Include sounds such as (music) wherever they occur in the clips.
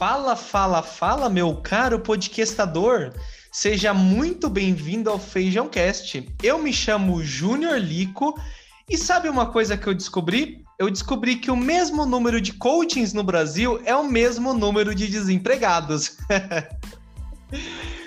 Fala, fala, fala, meu caro podcastador. Seja muito bem-vindo ao Feijão Cast. Eu me chamo Júnior Lico e sabe uma coisa que eu descobri? Eu descobri que o mesmo número de coachings no Brasil é o mesmo número de desempregados. (laughs)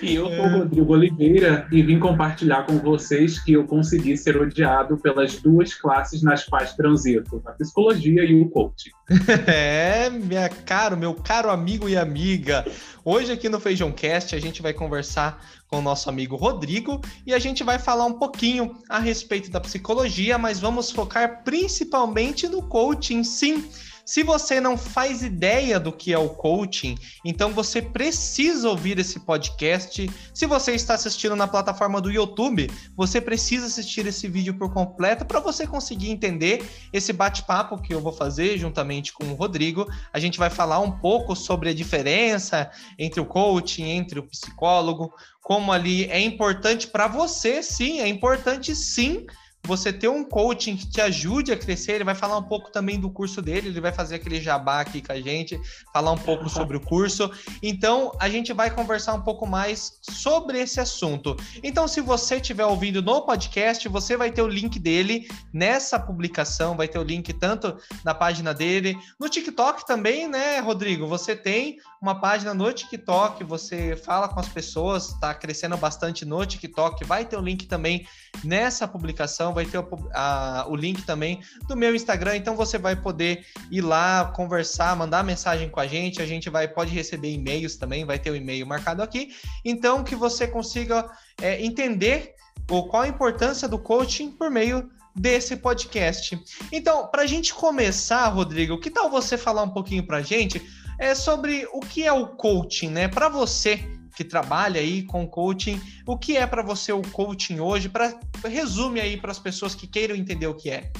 E eu sou o Rodrigo Oliveira e vim compartilhar com vocês que eu consegui ser odiado pelas duas classes nas quais transito, a psicologia e o coaching. (laughs) É, minha caro, meu caro amigo e amiga. Hoje aqui no Feijão Cast a gente vai conversar com o nosso amigo Rodrigo e a gente vai falar um pouquinho a respeito da psicologia, mas vamos focar principalmente no coaching, sim. Se você não faz ideia do que é o coaching, então você precisa ouvir esse podcast. Se você está assistindo na plataforma do YouTube, você precisa assistir esse vídeo por completo para você conseguir entender esse bate-papo que eu vou fazer juntamente com o Rodrigo. A gente vai falar um pouco sobre a diferença entre o coaching, entre o psicólogo, como ali é importante para você, sim, é importante sim você ter um coaching que te ajude a crescer, ele vai falar um pouco também do curso dele, ele vai fazer aquele jabá aqui com a gente, falar um pouco sobre o curso. Então, a gente vai conversar um pouco mais sobre esse assunto. Então, se você estiver ouvindo no podcast, você vai ter o link dele nessa publicação, vai ter o link tanto na página dele, no TikTok também, né, Rodrigo? Você tem uma página no TikTok, você fala com as pessoas, está crescendo bastante no TikTok, vai ter o link também nessa publicação, vai ter o, a, o link também do meu Instagram, então você vai poder ir lá conversar, mandar mensagem com a gente, a gente vai pode receber e-mails também, vai ter o um e-mail marcado aqui, então que você consiga é, entender o, qual a importância do coaching por meio desse podcast. Então, para a gente começar, Rodrigo, que tal você falar um pouquinho para a gente é sobre o que é o coaching, né? Para você que trabalha aí com coaching, o que é para você o coaching hoje? Para resume aí para as pessoas que queiram entender o que é.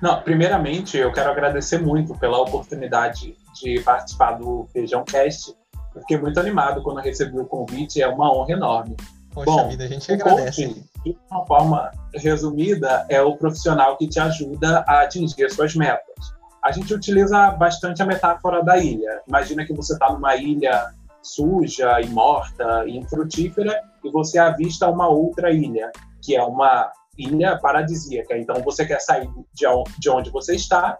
Não, primeiramente eu quero agradecer muito pela oportunidade de participar do Feijão Cast. Eu fiquei muito animado quando recebi o convite, é uma honra enorme. Poxa Bom, vida, a gente agradece. Coaching, de uma forma resumida, é o profissional que te ajuda a atingir as suas metas a gente utiliza bastante a metáfora da ilha. Imagina que você está numa ilha suja e morta e infrutífera e você avista uma outra ilha, que é uma ilha paradisíaca. Então você quer sair de onde você está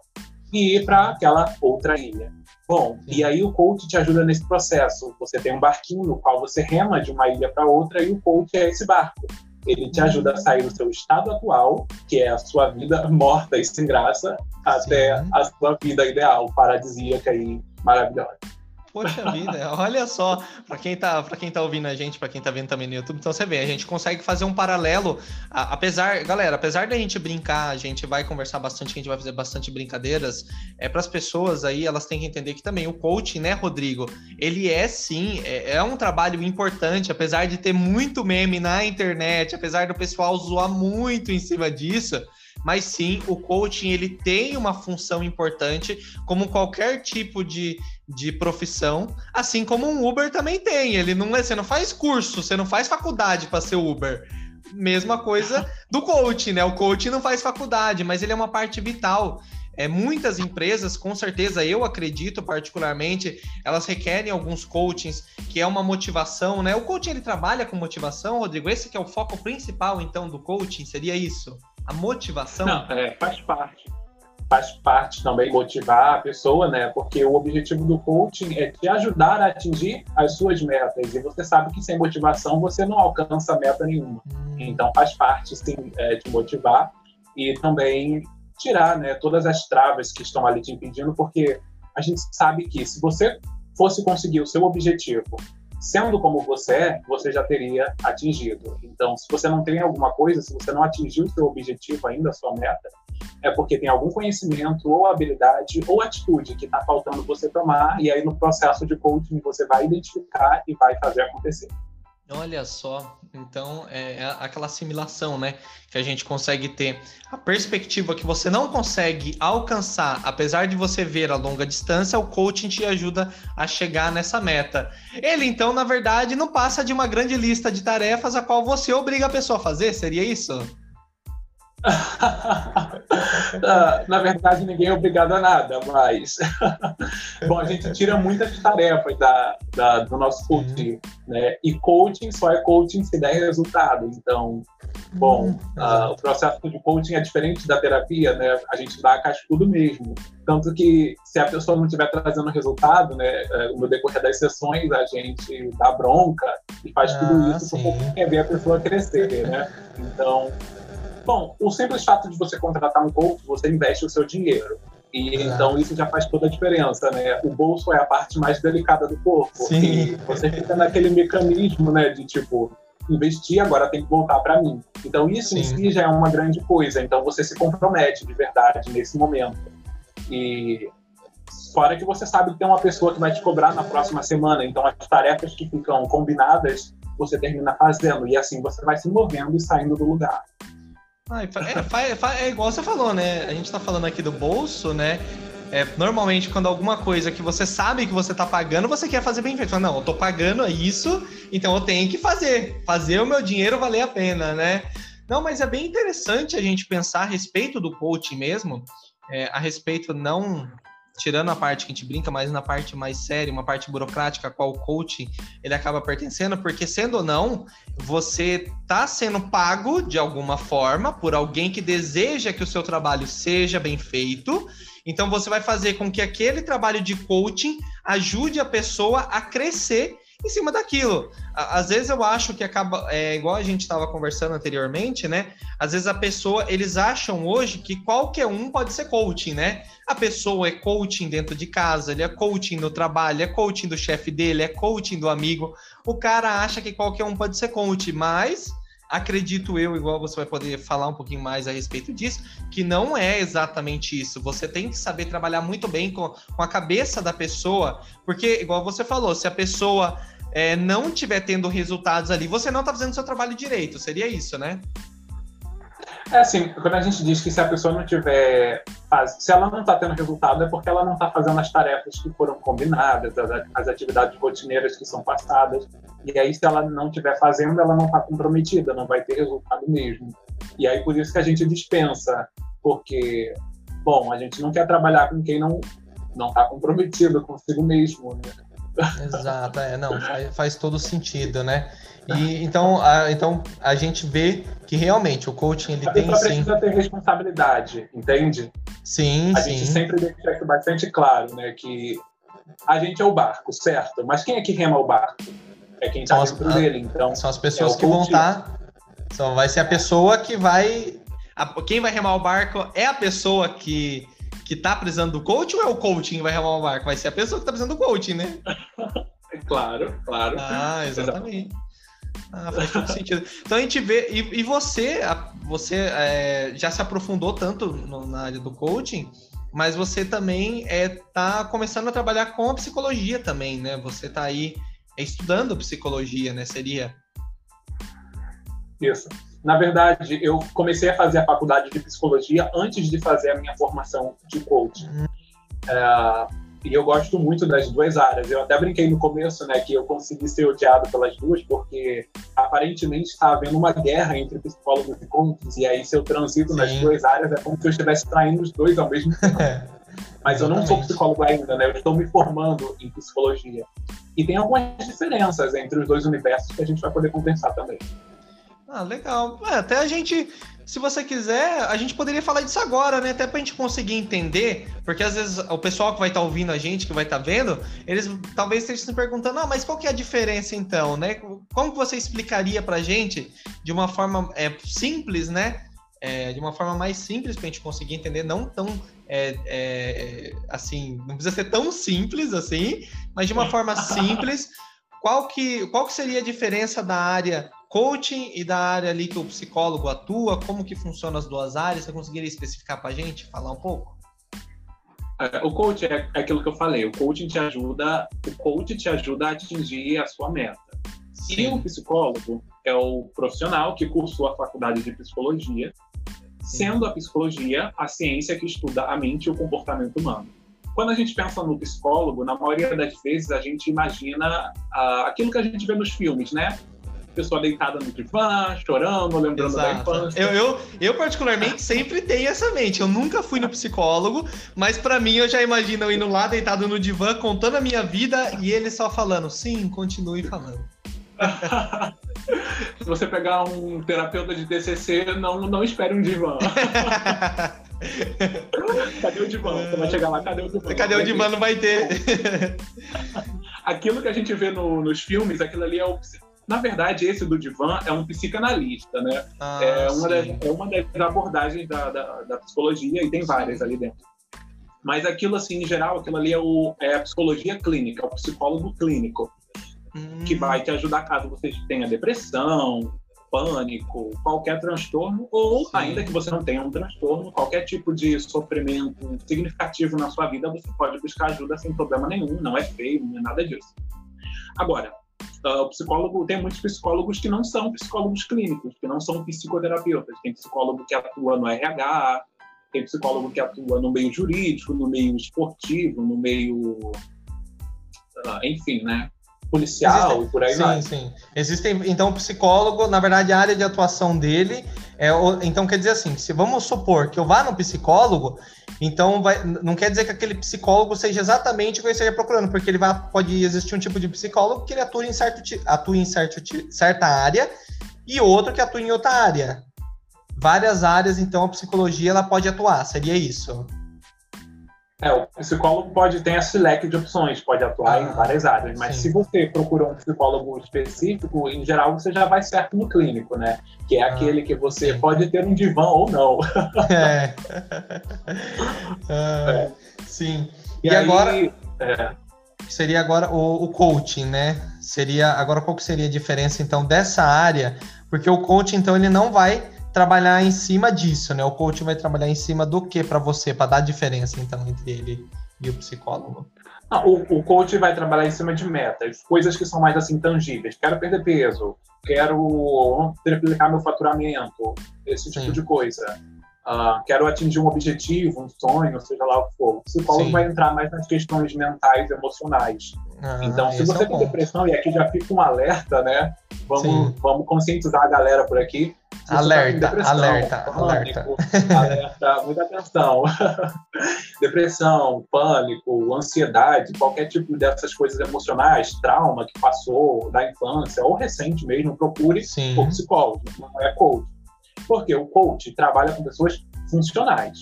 e ir para aquela outra ilha. Bom, e aí o coach te ajuda nesse processo. Você tem um barquinho no qual você rema de uma ilha para outra e o coach é esse barco. Ele te ajuda a sair do seu estado atual, que é a sua vida (laughs) morta e sem graça, até Sim. a sua vida ideal, paradisíaca e maravilhosa. Poxa vida, olha só, para quem tá, para quem tá ouvindo a gente, para quem tá vendo também no YouTube, então você vê, a gente consegue fazer um paralelo, a, apesar, galera, apesar da gente brincar, a gente vai conversar bastante, a gente vai fazer bastante brincadeiras, é para as pessoas aí, elas têm que entender que também o coaching, né, Rodrigo, ele é sim, é, é um trabalho importante, apesar de ter muito meme na internet, apesar do pessoal zoar muito em cima disso, mas sim, o coaching ele tem uma função importante, como qualquer tipo de, de profissão, assim como um Uber também tem. Ele não é, você não faz curso, você não faz faculdade para ser Uber. Mesma coisa (laughs) do coaching, né? O coaching não faz faculdade, mas ele é uma parte vital. É, muitas empresas, com certeza, eu acredito particularmente, elas requerem alguns coachings, que é uma motivação, né? O coaching ele trabalha com motivação, Rodrigo. Esse que é o foco principal, então, do coaching, seria isso? A motivação? Não, é, faz parte. Faz parte também motivar a pessoa, né? Porque o objetivo do coaching é te ajudar a atingir as suas metas. E você sabe que sem motivação você não alcança meta nenhuma. Hum. Então faz parte, sim, é, de motivar e também tirar né, todas as travas que estão ali te impedindo, porque a gente sabe que se você fosse conseguir o seu objetivo sendo como você é, você já teria atingido. Então, se você não tem alguma coisa, se você não atingiu o seu objetivo ainda, a sua meta, é porque tem algum conhecimento ou habilidade ou atitude que está faltando você tomar, e aí no processo de coaching você vai identificar e vai fazer acontecer. Olha só, então é, é aquela assimilação, né? Que a gente consegue ter a perspectiva que você não consegue alcançar, apesar de você ver a longa distância, o coaching te ajuda a chegar nessa meta. Ele, então, na verdade, não passa de uma grande lista de tarefas a qual você obriga a pessoa a fazer, seria isso? (laughs) (laughs) Ah, na verdade, ninguém é obrigado a nada, mas. (laughs) Bom, a gente tira muitas tarefas da, da do nosso coaching, né? E coaching só é coaching se der resultado. Então, bom, uh, o processo de coaching é diferente da terapia, né? A gente dá cascudo mesmo. Tanto que, se a pessoa não estiver trazendo resultado, né? No decorrer das sessões, a gente dá bronca e faz ah, tudo isso sim. porque quer ver a pessoa crescer, né? Então Bom, o simples fato de você contratar um coach, você investe o seu dinheiro. E então isso já faz toda a diferença, né? O bolso é a parte mais delicada do corpo. Sim. E você fica naquele mecanismo, né, de tipo, investir, agora tem que voltar para mim. Então isso Sim. em si já é uma grande coisa. Então você se compromete de verdade nesse momento. E fora que você sabe que tem uma pessoa que vai te cobrar na próxima semana. Então as tarefas que ficam combinadas, você termina fazendo. E assim você vai se movendo e saindo do lugar. Ah, é, é, é, igual você falou, né? A gente tá falando aqui do bolso, né? É, normalmente, quando alguma coisa que você sabe que você tá pagando, você quer fazer bem feito. Fala, não, eu tô pagando isso, então eu tenho que fazer. Fazer o meu dinheiro valer a pena, né? Não, mas é bem interessante a gente pensar a respeito do coaching mesmo, é, a respeito não tirando a parte que a gente brinca, mas na parte mais séria, uma parte burocrática, a qual o coaching ele acaba pertencendo, porque sendo ou não, você está sendo pago de alguma forma por alguém que deseja que o seu trabalho seja bem feito. Então você vai fazer com que aquele trabalho de coaching ajude a pessoa a crescer em cima daquilo. Às vezes eu acho que acaba, é igual a gente estava conversando anteriormente, né? Às vezes a pessoa, eles acham hoje que qualquer um pode ser coaching, né? A pessoa é coaching dentro de casa, ele é coaching no trabalho, é coaching do chefe dele, é coaching do amigo. O cara acha que qualquer um pode ser coaching, mas acredito eu, igual você vai poder falar um pouquinho mais a respeito disso, que não é exatamente isso. Você tem que saber trabalhar muito bem com, com a cabeça da pessoa, porque, igual você falou, se a pessoa é, não estiver tendo resultados ali, você não está fazendo o seu trabalho direito. Seria isso, né? É assim, quando a gente diz que se a pessoa não tiver. Se ela não está tendo resultado, é porque ela não está fazendo as tarefas que foram combinadas, as, as, atividades rotineiras que são passadas. E aí, se ela não estiver fazendo, ela não está comprometida, não vai ter resultado mesmo. E aí, por isso que a gente dispensa, porque, bom, a gente não quer trabalhar com quem não não está comprometido consigo mesmo. Né? Exato, é, não, faz, faz todo sentido, né? E então a, então a gente vê que realmente o coaching ele a tem sim. precisa ter responsabilidade, entende? Sim, a sim. gente sempre deixa isso bastante claro, né? Que a gente é o barco, certo? Mas quem é que rema o barco? É quem está dentro as, dele, então. São as pessoas é que vão estar. Tá, só vai ser a pessoa que vai. A, quem vai remar o barco é a pessoa que que tá precisando do coaching ou é o coaching que vai remar o barco? Vai ser a pessoa que tá precisando do coaching, né? (laughs) claro, claro. Ah, (laughs) exatamente. Ah, faz todo sentido. Então a gente vê. E, e você, você é, já se aprofundou tanto no, na área do coaching, mas você também é, tá começando a trabalhar com a psicologia também, né? Você tá aí estudando psicologia, né? Seria. Isso. Na verdade, eu comecei a fazer a faculdade de psicologia antes de fazer a minha formação de coaching. Uhum. É, e eu gosto muito das duas áreas. Eu até brinquei no começo, né, que eu consegui ser odiado pelas duas, porque aparentemente está havendo uma guerra entre psicólogos e coaches, e aí se eu transito Sim. nas duas áreas é como se eu estivesse traindo os dois ao mesmo tempo. (laughs) Mas eu não sou psicólogo ainda, né? Eu estou me formando em psicologia. E tem algumas diferenças entre os dois universos que a gente vai poder conversar também. Ah, legal. É, até a gente, se você quiser, a gente poderia falar disso agora, né? Até pra gente conseguir entender, porque às vezes o pessoal que vai estar tá ouvindo a gente, que vai estar tá vendo, eles talvez estejam se perguntando, ah, mas qual que é a diferença então, né? Como que você explicaria pra gente de uma forma é, simples, né? É, de uma forma mais simples pra gente conseguir entender, não tão é, é, assim, não precisa ser tão simples assim, mas de uma forma simples, qual que, qual que seria a diferença da área coaching e da área ali que o psicólogo atua, como que funciona as duas áreas? Você conseguiria especificar para a gente, falar um pouco? É, o coaching é, é aquilo que eu falei, o coaching te ajuda, o coach te ajuda a atingir a sua meta. Sim. E o psicólogo é o profissional que cursou a faculdade de psicologia, sendo a psicologia a ciência que estuda a mente e o comportamento humano. Quando a gente pensa no psicólogo, na maioria das vezes a gente imagina ah, aquilo que a gente vê nos filmes, né? Pessoa deitada no divã, chorando, lembrando Exato. da infância. Eu, eu, eu, particularmente, sempre tenho essa mente. Eu nunca fui no psicólogo, mas para mim eu já imagino eu indo lá deitado no divã, contando a minha vida e ele só falando, sim, continue falando. (laughs) Se você pegar um terapeuta de TCC, não, não espere um divã. (laughs) cadê o divã? Você vai chegar lá, cadê o divã? Cadê o divã? Não vai ter. aquilo que a gente vê no, nos filmes, aquilo ali é o. Na verdade, esse do divã é um psicanalista, né? Ah, é, uma das, é uma das abordagens da, da, da, psicologia e tem várias ali dentro. Mas aquilo, assim, em geral, aquilo ali é, o, é a psicologia clínica, é o psicólogo clínico, hum. que vai te ajudar caso você tenha depressão, pânico, qualquer transtorno, ou Sim. ainda que você não tenha um transtorno, qualquer tipo de sofrimento significativo na sua vida, você pode buscar ajuda sem problema nenhum, não é feio, não é nada disso. Agora, uh, o psicólogo, tem muitos psicólogos que não são psicólogos clínicos, que não são psicoterapeutas. Tem psicólogo que atua no RH, tem psicólogo que atua no meio jurídico, no meio esportivo, no meio. Uh, enfim, né? policial Existem, e por aí sim, vai. Sim, sim. Existem, então, o psicólogo, na verdade, a área de atuação dele é. Então, quer dizer assim, se vamos supor que eu vá no psicólogo, então vai, não quer dizer que aquele psicólogo seja exatamente o que eu esteja procurando, porque ele vai, pode existir um tipo de psicólogo que ele atua em, certo, atua em certo, certa área e outro que atua em outra área. Várias áreas, então, a psicologia ela pode atuar, seria isso. É, o psicólogo pode ter esse leque de opções, pode atuar ah, em várias áreas, mas sim. se você procura um psicólogo específico, em geral você já vai certo no clínico, né? Que é ah, aquele que você pode ter um divã ou não. É. (laughs) (laughs) ah, é. Sim. E, e aí, agora é. seria agora o, o coaching, né? Seria agora qual que seria a diferença então dessa área? Porque o coaching então ele não vai trabalhar em cima disso, né? O coach vai trabalhar em cima do que para você, para dar diferença então entre ele e o psicólogo? Ah, o, o, coach vai trabalhar em cima de metas, coisas que são mais assim tangíveis. Quero perder peso, quero triplicar meu faturamento, esse tipo Sim. de coisa. Uh, quero atingir um objetivo, um sonho, seja lá o que for. O psicólogo Sim. vai entrar mais nas questões mentais, emocionais. Ah, então, se você é tem depressão, e aqui já fica um alerta, né? Vamos, vamos conscientizar a galera por aqui. Alerta, tá alerta, pânico, alerta. (laughs) Alerta, muita atenção. (laughs) depressão, pânico, ansiedade, qualquer tipo dessas coisas emocionais, trauma que passou da infância ou recente mesmo, procure Sim. o psicólogo, não é coach. Porque o coach trabalha com pessoas funcionais.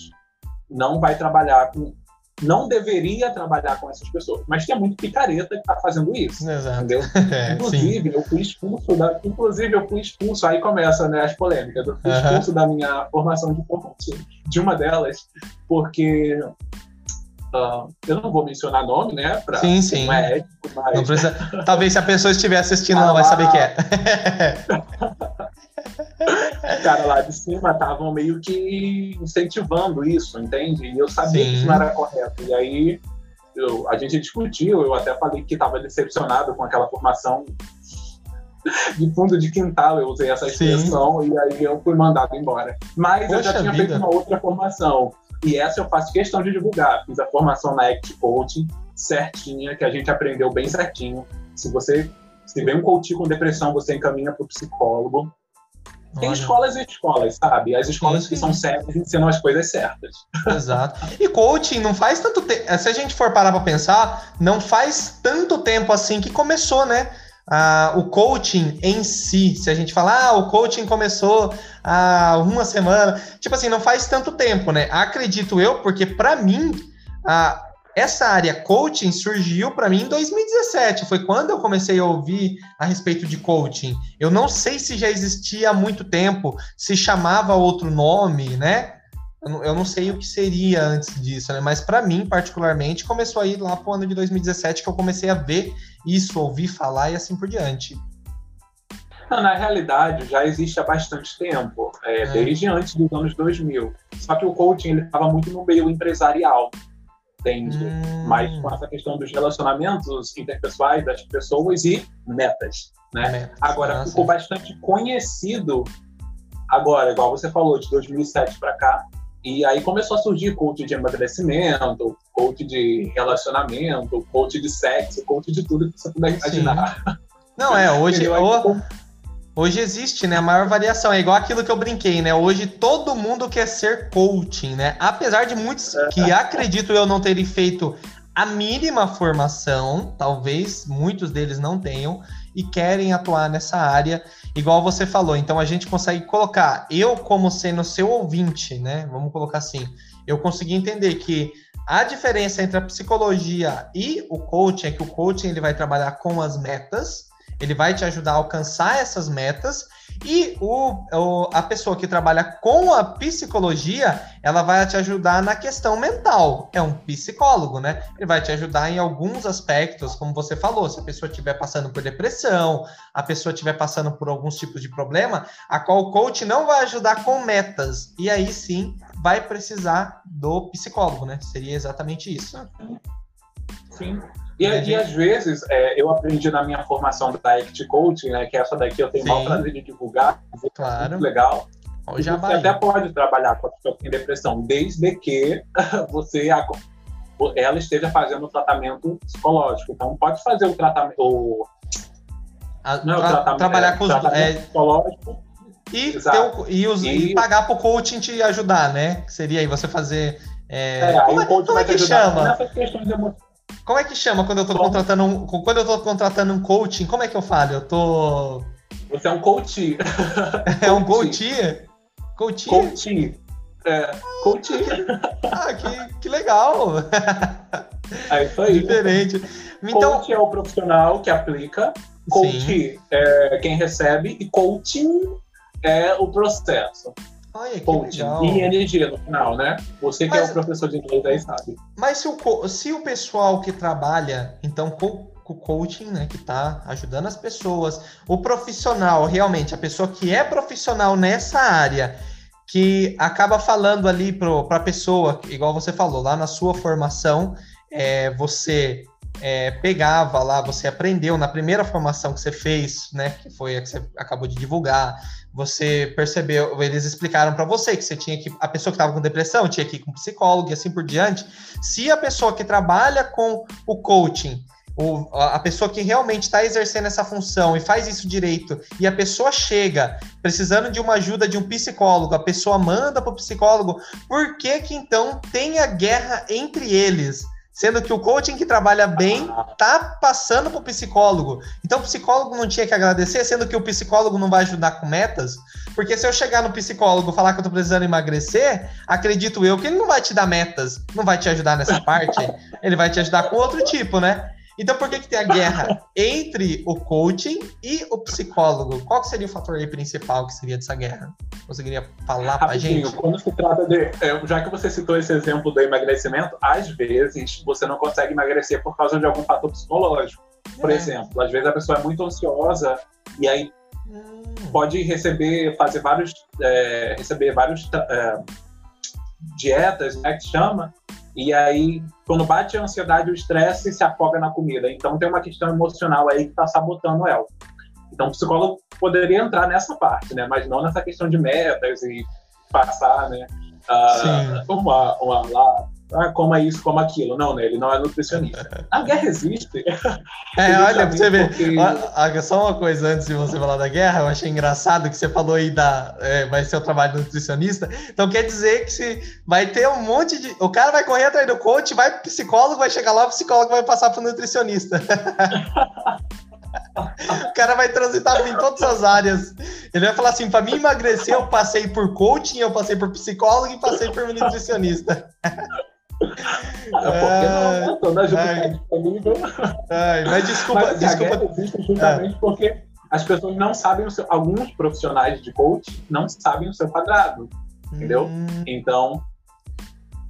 Não vai trabalhar com não deveria trabalhar com essas pessoas. Mas tem muito picareta que está fazendo isso. Exato. Entendeu? (laughs) É, inclusive, sim. eu fui expulso da. Inclusive, eu fui expulso, aí começa né, as polêmicas. Eu fui expulso da minha formação de de uma delas, porque Uh, eu não vou mencionar nome, né? Pra, sim, sim. Não é ético, mas... Não precisa... Talvez se a pessoa estiver assistindo, ah, ela vai saber que é. (laughs) cara lá de cima estavam meio que incentivando isso, entende? E eu sabia Sim. que isso não era correto. E aí eu, a gente discutiu, eu até falei que estava decepcionado com aquela formação de fundo de quintal, eu usei essa expressão, Sim. e aí eu fui mandado embora. Mas Poxa eu já tinha vida. feito uma outra formação, e essa eu faço questão de divulgar. Fiz a formação na Act Coaching, certinha, que a gente aprendeu bem certinho. Se você se vem um coach com depressão, você encaminha para o psicólogo. Tem Olha. escolas e escolas, sabe? As escolas sim, que são certas ensinam as coisas certas. Exato. E coaching não faz tanto tempo. Se a gente for parar para pensar, não faz tanto tempo assim que começou, né? Ah, o coaching em si, se a gente falar, ah, o coaching começou há uma semana, tipo assim, não faz tanto tempo, né? Acredito eu, porque para mim, ah, essa área coaching surgiu para mim em 2017. Foi quando eu comecei a ouvir a respeito de coaching. Eu não sei se já existia há muito tempo, se chamava outro nome, né? Eu não, eu não sei o que seria antes disso, né? Mas para mim, particularmente, começou aí lá pro ano de 2017 que eu comecei a ver isso, ouvir falar e assim por diante. Na realidade, já existe há bastante tempo, é, é. desde antes dos anos 2000. Só que o coaching estava muito no meio empresarial entende hum. mais com essa questão dos relacionamentos interpessoais das pessoas e metas, né? Metas. Agora, Nossa. ficou bastante conhecido agora, igual você falou, de 2007 para cá, e aí começou a surgir coach de emagrecimento, coach de relacionamento, coach de sexo, coach de tudo que você puder imaginar. Não, é, hoje... (laughs) Hoje existe, né, a maior variação. É igual aquilo que eu brinquei, né? Hoje todo mundo quer ser coaching, né? Apesar de muitos que acredito eu não terem feito a mínima formação, talvez muitos deles não tenham e querem atuar nessa área, igual você falou. Então a gente consegue colocar eu como sendo seu ouvinte, né? Vamos colocar assim. Eu consegui entender que a diferença entre a psicologia e o coaching é que o coaching ele vai trabalhar com as metas, ele vai te ajudar a alcançar essas metas e o, o, a pessoa que trabalha com a psicologia, ela vai te ajudar na questão mental. É um psicólogo, né? Ele vai te ajudar em alguns aspectos, como você falou, se a pessoa estiver passando por depressão, a pessoa estiver passando por alguns tipos de problema, a qual o coach não vai ajudar com metas. E aí sim vai precisar do psicólogo, né? Seria exatamente isso. Sim. E, e às vezes, é, eu aprendi na minha formação da Act Coaching, né, que essa daqui eu tenho o maior prazer de divulgar, claro. muito legal. Você até pode trabalhar com a pessoa que tem depressão, desde que (laughs) você ela esteja fazendo o tratamento psicológico. Então, pode fazer o tratamento. O, a, não, tra tratamento, trabalhar é, com os é, psicológico. E, o, e, os, e, e pagar para o coaching te ajudar, né? Seria aí você fazer. É, é como, é, como é que chama? Nessas questões emocionais como é que chama quando eu tô contratando um, quando eu tô contratando um coaching? Como é que eu falo? Eu tô Você é um coach. (laughs) é um coach? Coach? Coach. É, coach. Ah, que, que legal. É isso aí. Diferente. Então, coach é o profissional que aplica, coach Sim. é quem recebe e coaching é o processo. Olha, que coaching legal. E energia no final, né? Você que mas, é o professor de inglês aí sabe. Mas se o, se o pessoal que trabalha, então, com o coaching, né, que está ajudando as pessoas, o profissional, realmente, a pessoa que é profissional nessa área, que acaba falando ali para a pessoa, igual você falou, lá na sua formação, é, você é, pegava lá, você aprendeu na primeira formação que você fez, né, que foi a que você acabou de divulgar, você percebeu, eles explicaram para você que você tinha que a pessoa que estava com depressão tinha que ir com psicólogo e assim por diante. Se a pessoa que trabalha com o coaching, o, a pessoa que realmente está exercendo essa função e faz isso direito, e a pessoa chega precisando de uma ajuda de um psicólogo, a pessoa manda para o psicólogo, por que que então tem a guerra entre eles? Sendo que o coaching que trabalha bem tá passando para o psicólogo. Então o psicólogo não tinha que agradecer, sendo que o psicólogo não vai ajudar com metas. Porque se eu chegar no psicólogo e falar que eu tô precisando emagrecer, acredito eu que ele não vai te dar metas, não vai te ajudar nessa (laughs) parte. ele vai te ajudar com outro tipo, né? Então, por que, que tem a guerra entre o coaching e o psicólogo? Qual seria o fator principal que seria dessa guerra? Conseguiria falar para gente? Quando se trata de. É, já que você citou esse exemplo do emagrecimento, às vezes você não consegue emagrecer por causa de algum fator psicológico. Por é. exemplo, às vezes a pessoa é muito ansiosa e aí hum. pode receber, fazer vários. É, receber vários. É, dietas, né, que chama, e aí, quando bate a ansiedade, o estresse se afoga na comida. Então, tem uma questão emocional aí que está sabotando ela. Então, o psicólogo poderia entrar nessa parte, né? Mas não nessa questão de metas e passar, né? Uh, uma, uma, lá, ah, coma isso, coma aquilo. Não, né? Ele não é nutricionista. A guerra existe. É, (laughs) olha, pra você ver. Porque... Só uma coisa antes de você falar da guerra, eu achei engraçado que você falou aí da. É, vai ser o trabalho do nutricionista. Então quer dizer que se vai ter um monte de. O cara vai correr atrás do coach, vai pro psicólogo, vai chegar lá, o psicólogo vai passar pro nutricionista. (laughs) o cara vai transitar em todas as áreas. Ele vai falar assim: para mim emagrecer, eu passei por coaching, eu passei por psicólogo e passei por nutricionista. (laughs) Porque não, ajuda está disponível. Ai, mas desculpa, mas, desculpa. existe justamente é. porque as pessoas não sabem o seu. Alguns profissionais de coach não sabem o seu quadrado. Entendeu? Hum. Então,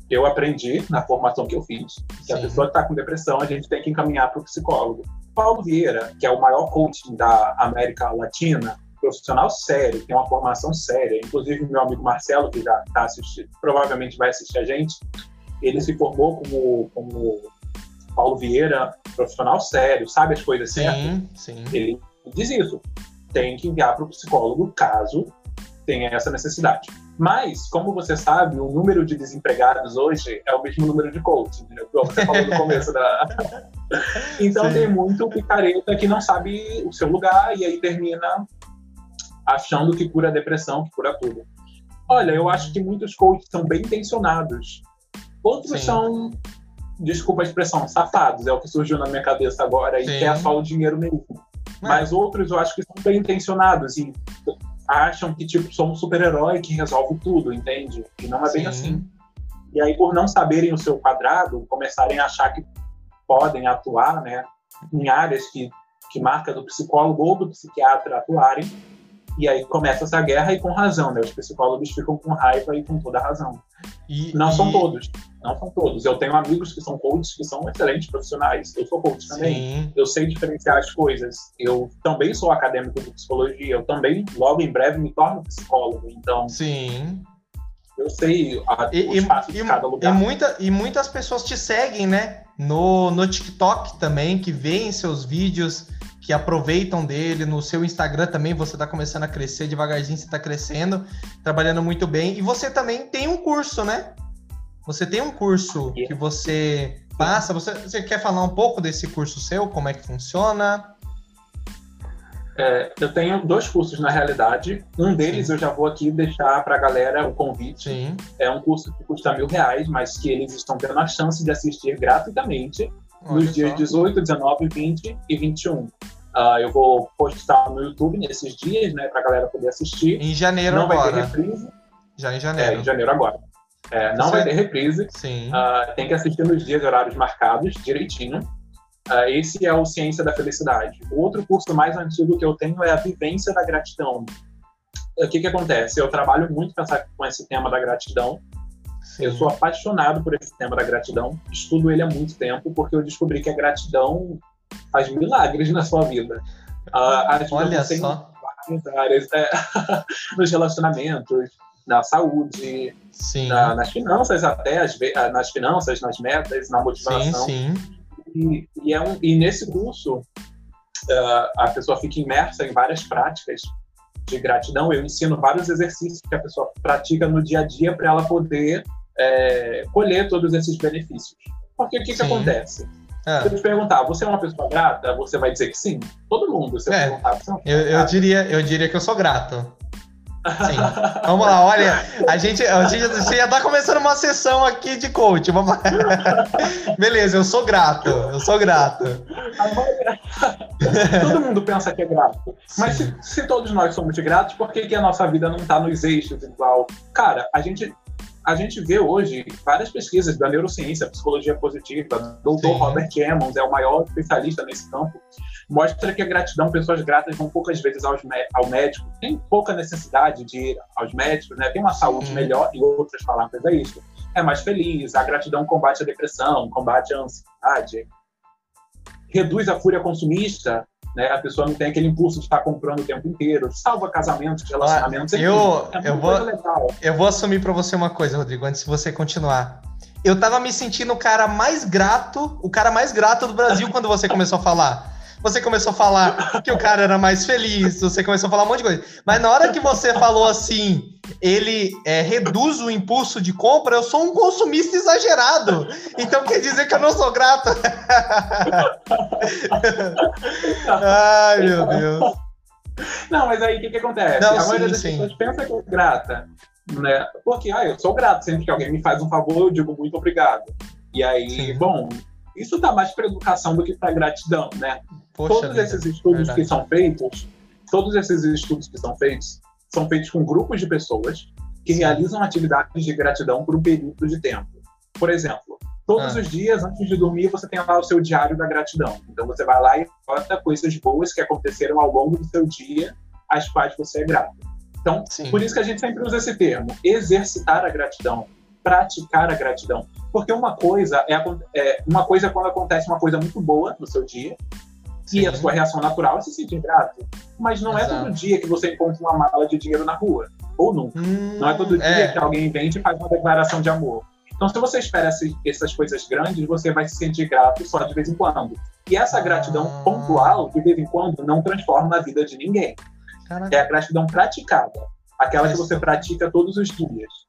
eu aprendi na formação que eu fiz que Sim. a pessoa que está com depressão, a gente tem que encaminhar para o psicólogo. Paulo Vieira, que é o maior coaching da América Latina, profissional sério, tem uma formação séria. Inclusive, meu amigo Marcelo, que já está assistindo, provavelmente vai assistir a gente, ele se formou como, como Paulo Vieira, profissional sério, sabe as coisas sim, certas. Sim. Ele diz isso. Tem que enviar para o psicólogo caso tenha essa necessidade. Mas, como você sabe, o número de desempregados hoje é o mesmo número de coaches, entendeu? Como você falou no começo da. (laughs) então Sim. tem muito picareta que não sabe o seu lugar e aí termina achando que cura a depressão, que cura tudo. Olha, eu acho que muitos coaches são bem intencionados. Outros Sim. são, desculpa a expressão, safados, é o que surgiu na minha cabeça agora, Sim. e quer só o dinheiro mesmo. É. Mas outros eu acho que são bem intencionados e acham que, tipo, são um super-herói que resolve tudo, entende? E não é bem Sim. assim. E aí, por não saberem o seu quadrado, começarem a achar que podem atuar, né, em áreas que, que marca do psicólogo ou do psiquiatra atuarem, e aí começa essa guerra e com razão, né? Os psicólogos ficam com raiva e com toda razão. E, não e... são todos, não são todos. Eu tenho amigos que são coaches que são excelentes profissionais. Eu sou coach também. Sim. Eu sei diferenciar as coisas. Eu também sou acadêmico de psicologia. Eu também, logo em breve, me torno psicólogo. Então. Sim. Eu sei a, e, o espaço e, de cada lugar. E, muita, e muitas pessoas te seguem, né? No, no TikTok também, que veem seus vídeos, que aproveitam dele. No seu Instagram também, você está começando a crescer devagarzinho, você está crescendo, trabalhando muito bem. E você também tem um curso, né? Você tem um curso que você passa. Você, você quer falar um pouco desse curso seu? Como é que funciona? É, eu tenho dois cursos na realidade. Um deles Sim. eu já vou aqui deixar para a galera o convite. Sim. É um curso que custa mil reais, mas que eles estão tendo a chance de assistir gratuitamente Olha nos dias 18, 19, 20 e 21. Uh, eu vou postar no YouTube nesses dias, né, para a galera poder assistir. Em janeiro não agora. Não vai ter reprise. Já em janeiro. É, em janeiro agora. É, não vai ter reprise. Sim. Uh, tem que assistir nos dias e horários marcados, direitinho. Uh, esse é o Ciência da Felicidade. O outro curso mais antigo que eu tenho é a Vivência da Gratidão. O que, que acontece? Eu trabalho muito com esse tema da gratidão. Sim. Eu sou apaixonado por esse tema da gratidão. Estudo ele há muito tempo porque eu descobri que a gratidão faz milagres na sua vida. Uh, Olha só. Áreas, é, (laughs) nos relacionamentos, na saúde, na, nas finanças até, as, nas finanças, nas metas, na motivação. Sim, sim. E, e, é um, e nesse curso, uh, a pessoa fica imersa em várias práticas de gratidão. Eu ensino vários exercícios que a pessoa pratica no dia a dia para ela poder é, colher todos esses benefícios. Porque o que, que acontece? É. Se eu te perguntar, você é uma pessoa grata? Você vai dizer que sim? Todo mundo. Se eu é. perguntar, você é eu, eu, diria, eu diria que eu sou grato. Sim. Vamos lá, olha, a gente, a gente, você já tá começando uma sessão aqui de coach. Vamos. (laughs) Beleza, eu sou grato, eu sou grato. Todo mundo pensa que é grato. Mas se, se, todos nós somos gratos, por que, que a nossa vida não tá nos eixos igual? Cara, a gente a gente vê hoje várias pesquisas da neurociência, psicologia positiva, Dr. Robert Emmons é o maior especialista nesse campo, mostra que a gratidão, pessoas gratas vão poucas vezes aos, ao médico, tem pouca necessidade de ir aos médicos, né? tem uma saúde Sim. melhor, em outras palavras é isso, é mais feliz, a gratidão combate a depressão, combate a ansiedade, reduz a fúria consumista, né? A pessoa não tem aquele impulso de estar comprando o tempo inteiro, salva casamentos, relacionamentos. eu, é eu, vou, eu vou assumir para você uma coisa, Rodrigo, antes de você continuar. Eu tava me sentindo o cara mais grato, o cara mais grato do Brasil quando você começou a falar. Você começou a falar que o cara era mais feliz, você começou a falar um monte de coisa. Mas na hora que você falou assim, ele é, reduz o impulso de compra, eu sou um consumista exagerado. Então quer dizer que eu não sou grato. (laughs) Ai, meu Deus. Não, mas aí o que, que acontece? Não, a sim, maioria das sim. pessoas pensa que é grata. Né? Porque ah, eu sou grato, sempre que alguém me faz um favor, eu digo muito obrigado. E aí, sim. bom, isso dá mais para educação do que para gratidão, né? Poxa todos vida, esses estudos verdade. que são feitos, todos esses estudos que são feitos, são feitos com grupos de pessoas que realizam atividades de gratidão por um período de tempo. Por exemplo, todos ah. os dias, antes de dormir, você tem lá o seu diário da gratidão. Então você vai lá e anota coisas boas que aconteceram ao longo do seu dia, às quais você é grato. Então, Sim. por isso que a gente sempre usa esse termo, exercitar a gratidão, praticar a gratidão. Porque uma coisa é, é uma coisa é quando acontece uma coisa muito boa no seu dia, Sim. E a sua reação natural é se sentir grato. Mas não Exato. é todo dia que você encontra uma mala de dinheiro na rua. Ou nunca. Hum, não é todo dia é. que alguém vem e faz uma declaração de amor. Então, se você espera essas coisas grandes, você vai se sentir grato só de vez em quando. E essa gratidão ah. pontual, de vez em quando, não transforma a vida de ninguém. Caraca. É a gratidão praticada. Aquela que você pratica todos os dias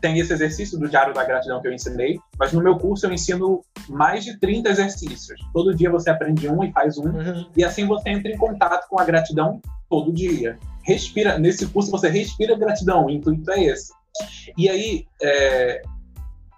tem esse exercício do Diário da Gratidão que eu ensinei, mas no meu curso eu ensino mais de 30 exercícios. Todo dia você aprende um e faz um, uhum. e assim você entra em contato com a gratidão todo dia. respira, nesse curso você respira gratidão, o intuito é esse. E aí, é,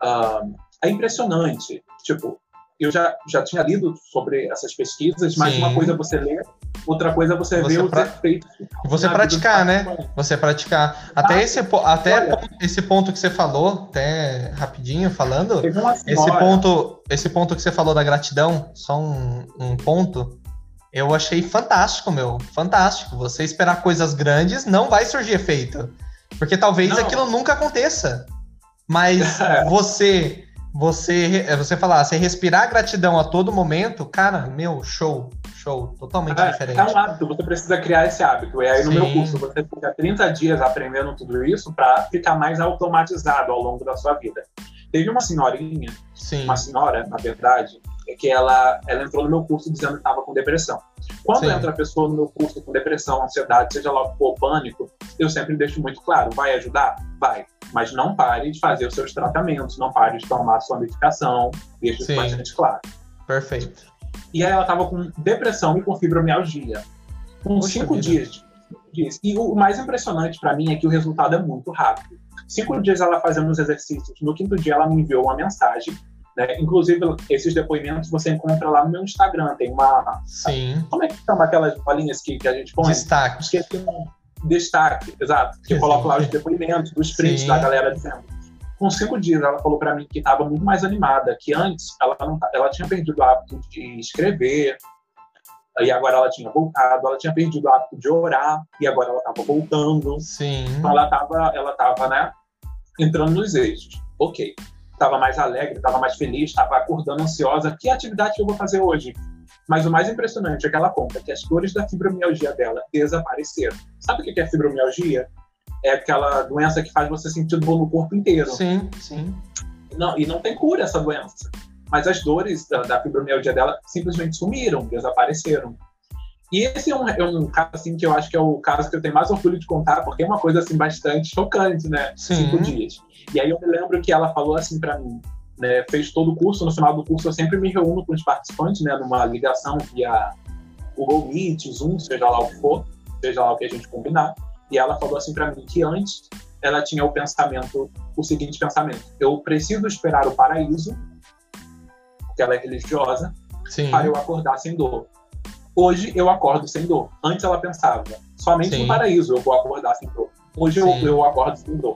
uh, é impressionante, tipo, eu já, já tinha lido sobre essas pesquisas, mas Sim. uma coisa você ler, outra coisa é você, você ver pra... os efeitos. Você praticar, né? Você praticar. Até, ah, esse, até olha, esse ponto que você falou, até rapidinho falando, esse ponto, esse ponto que você falou da gratidão, só um, um ponto, eu achei fantástico, meu. Fantástico. Você esperar coisas grandes, não vai surgir efeito. Porque talvez não. aquilo nunca aconteça. Mas (laughs) você você você falar, você respirar gratidão a todo momento, cara, meu, show, show, totalmente é, diferente. É um hábito, você precisa criar esse hábito. E aí no Sim. meu curso você fica 30 dias aprendendo tudo isso para ficar mais automatizado ao longo da sua vida. Teve uma senhorinha, Sim. uma senhora, na verdade, que ela, ela entrou no meu curso dizendo que estava com depressão. Quando Sim. entra a pessoa no meu curso com depressão, ansiedade, seja lá o que for, pânico, eu sempre deixo muito claro, vai ajudar? Vai mas não pare de fazer os seus tratamentos, não pare de tomar a sua medicação, deixa isso bastante claro. Perfeito. E aí ela estava com depressão e com fibromialgia. Com Poxa cinco dias, dias. E o mais impressionante para mim é que o resultado é muito rápido. Cinco dias ela fazendo os exercícios, no quinto dia ela me enviou uma mensagem. Né? Inclusive, esses depoimentos você encontra lá no meu Instagram. Tem uma. Sim. Como é que chama aquelas bolinhas que, que a gente põe? Destaque. Esqueci um destaque, exato, que eu coloco lá os depoimentos dos prints Sim. da galera dizendo. Com cinco dias, ela falou para mim que estava muito mais animada, que antes ela, não, ela tinha perdido o hábito de escrever, e agora ela tinha voltado, ela tinha perdido o hábito de orar, e agora ela estava voltando. Sim. Então ela estava, ela tava, né, entrando nos eixos. Ok. Estava mais alegre, estava mais feliz, estava acordando ansiosa. Que atividade que eu vou fazer hoje? Mas o mais impressionante é que ela conta que as dores da fibromialgia dela desapareceram. Sabe o que é fibromialgia? É aquela doença que faz você sentir dor no corpo inteiro. Sim, sim. Não, e não tem cura essa doença. Mas as dores da, da fibromialgia dela simplesmente sumiram, desapareceram. E esse é um, é um, caso assim que eu acho que é o caso que eu tenho mais orgulho de contar, porque é uma coisa assim bastante chocante, né? Sim. Cinco dias. E aí eu me lembro que ela falou assim para mim: né, fez todo o curso. No final do curso, eu sempre me reúno com os participantes, né, numa ligação via Google Meet, Zoom, seja lá o que for, seja lá o que a gente combinar. E ela falou assim para mim que antes ela tinha o pensamento, o seguinte pensamento: eu preciso esperar o paraíso, porque ela é religiosa, Sim. para eu acordar sem dor. Hoje eu acordo sem dor. Antes ela pensava, somente Sim. no paraíso eu vou acordar sem dor. Hoje eu, eu acordo sem dor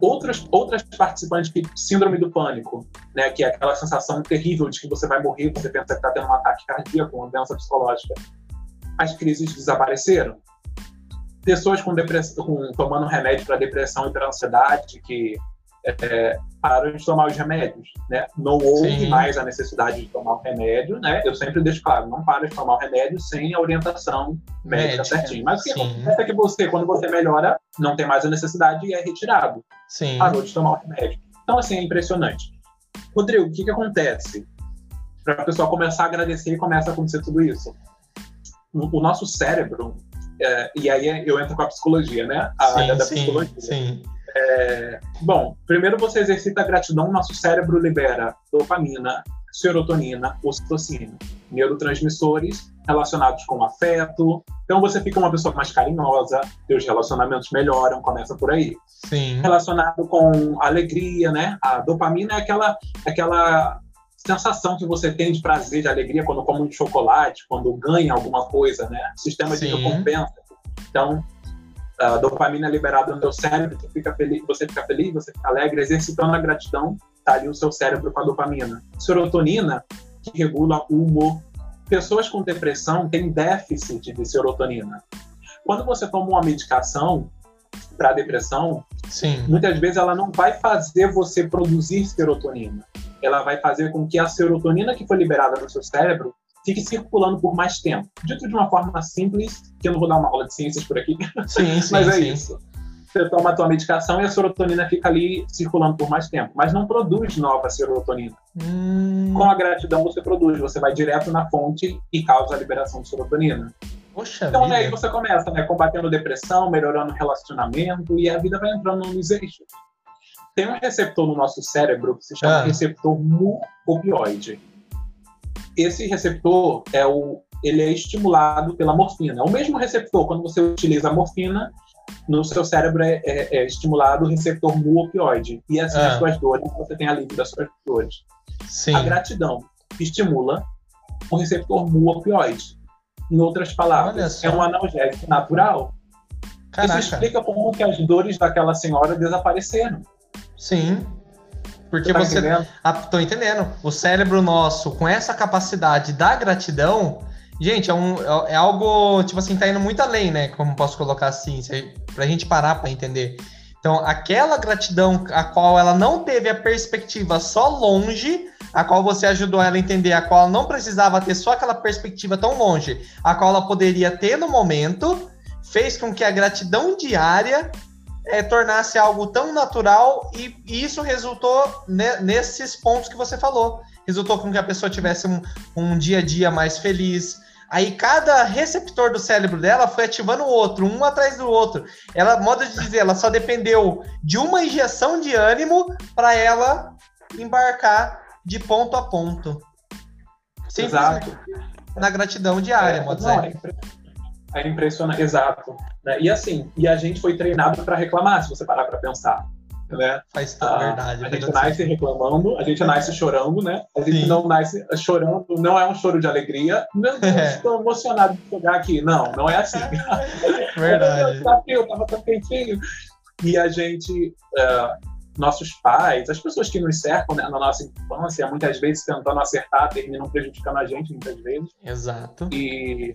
outras, outras participantes que síndrome do pânico, né, que é aquela sensação terrível de que você vai morrer, você pensa que está tendo um ataque cardíaco, uma doença psicológica. As crises desapareceram. Pessoas com depressão, com, tomando remédio para depressão e para ansiedade, que é, pararam de tomar os remédios, né? Não houve Sim. mais a necessidade de tomar o remédio, né? Eu sempre deixo claro, não para de tomar o remédio sem a orientação médica, médica. certinho. Mas o que acontece é que você, quando você melhora, não tem mais a necessidade e é retirado. Sim. Parou de tomar o remédio. Então, assim, é impressionante. Rodrigo, o que que acontece? Para a pessoa começar a agradecer e começa a acontecer tudo isso. O nosso cérebro, é, e aí eu entro com a psicologia, né? A sim, área da sim, psicologia. Sim é, bom, primeiro você exercita a gratidão, nosso cérebro libera dopamina, serotonina, ocitocina, neurotransmissores relacionados com afeto. Então você fica uma pessoa mais carinhosa, seus relacionamentos melhoram, começa por aí. Sim. Relacionado com alegria, né? A dopamina é aquela, aquela sensação que você tem de prazer, de alegria quando come um chocolate, quando ganha alguma coisa, né? Sistema Sim. de recompensa. Então, a dopamina liberada no teu cérebro, você fica feliz, você fica feliz, você fica alegre, exercitando a gratidão, tá ali o seu cérebro com a dopamina. Serotonina, que regula o humor. Pessoas com depressão têm déficit de serotonina. Quando você toma uma medicação para depressão, Sim. muitas vezes ela não vai fazer você produzir serotonina. Ela vai fazer com que a serotonina que foi liberada no seu cérebro fique circulando por mais tempo. Dito de uma forma simples, que eu não vou dar uma aula de ciências por aqui, (laughs) sim, sim, mas é sim. isso. Você toma a tua medicação e a serotonina fica ali circulando por mais tempo, mas não produz nova serotonina. Hum... Com a gratidão você produz, você vai direto na fonte e causa a liberação de serotonina. Poxa então vida. aí você começa, né, combatendo depressão, melhorando o relacionamento e a vida vai entrando nos eixos. Tem um receptor no nosso cérebro que se chama ah. receptor mu opioide esse receptor é o ele é estimulado pela morfina. O mesmo receptor, quando você utiliza a morfina, no seu cérebro é, é, é estimulado o receptor mu opioide. E assim ah. as suas dores, você tem alívio das suas dores. Sim. A gratidão estimula o receptor mu opioide. Em outras palavras, é um analgésico natural. Caraca. Isso explica como que as dores daquela senhora desapareceram. Sim. Porque você. Tá você... Ah, tô entendendo. O cérebro nosso, com essa capacidade da gratidão, Gente, é, um, é, é algo, tipo assim, tá indo muito além, né? Como posso colocar assim, pra gente parar para entender. Então, aquela gratidão a qual ela não teve a perspectiva só longe, a qual você ajudou ela a entender, a qual ela não precisava ter só aquela perspectiva tão longe, a qual ela poderia ter no momento, fez com que a gratidão diária é, tornasse algo tão natural e, e isso resultou ne, nesses pontos que você falou. Resultou com que a pessoa tivesse um, um dia a dia mais feliz, Aí cada receptor do cérebro dela foi ativando o outro, um atrás do outro. Ela, modo de dizer, ela só dependeu de uma injeção de ânimo para ela embarcar de ponto a ponto. Exato. Na gratidão diária, é, modo não, é, é impressionante, exato. Né? E assim, e a gente foi treinado para reclamar, se você parar para pensar. Né? Faz toda ah, verdade. A gente nasce reclamando, a gente nasce chorando, né? A gente Sim. não nasce chorando, não é um choro de alegria. Meu Deus, é. estou emocionado de chegar aqui. Não, não é assim. (laughs) Verdade. eu tava tão quentinho. E a gente, uh, nossos pais, as pessoas que nos cercam né, na nossa infância, muitas vezes tentando acertar, terminam prejudicando a gente, muitas vezes. Exato. E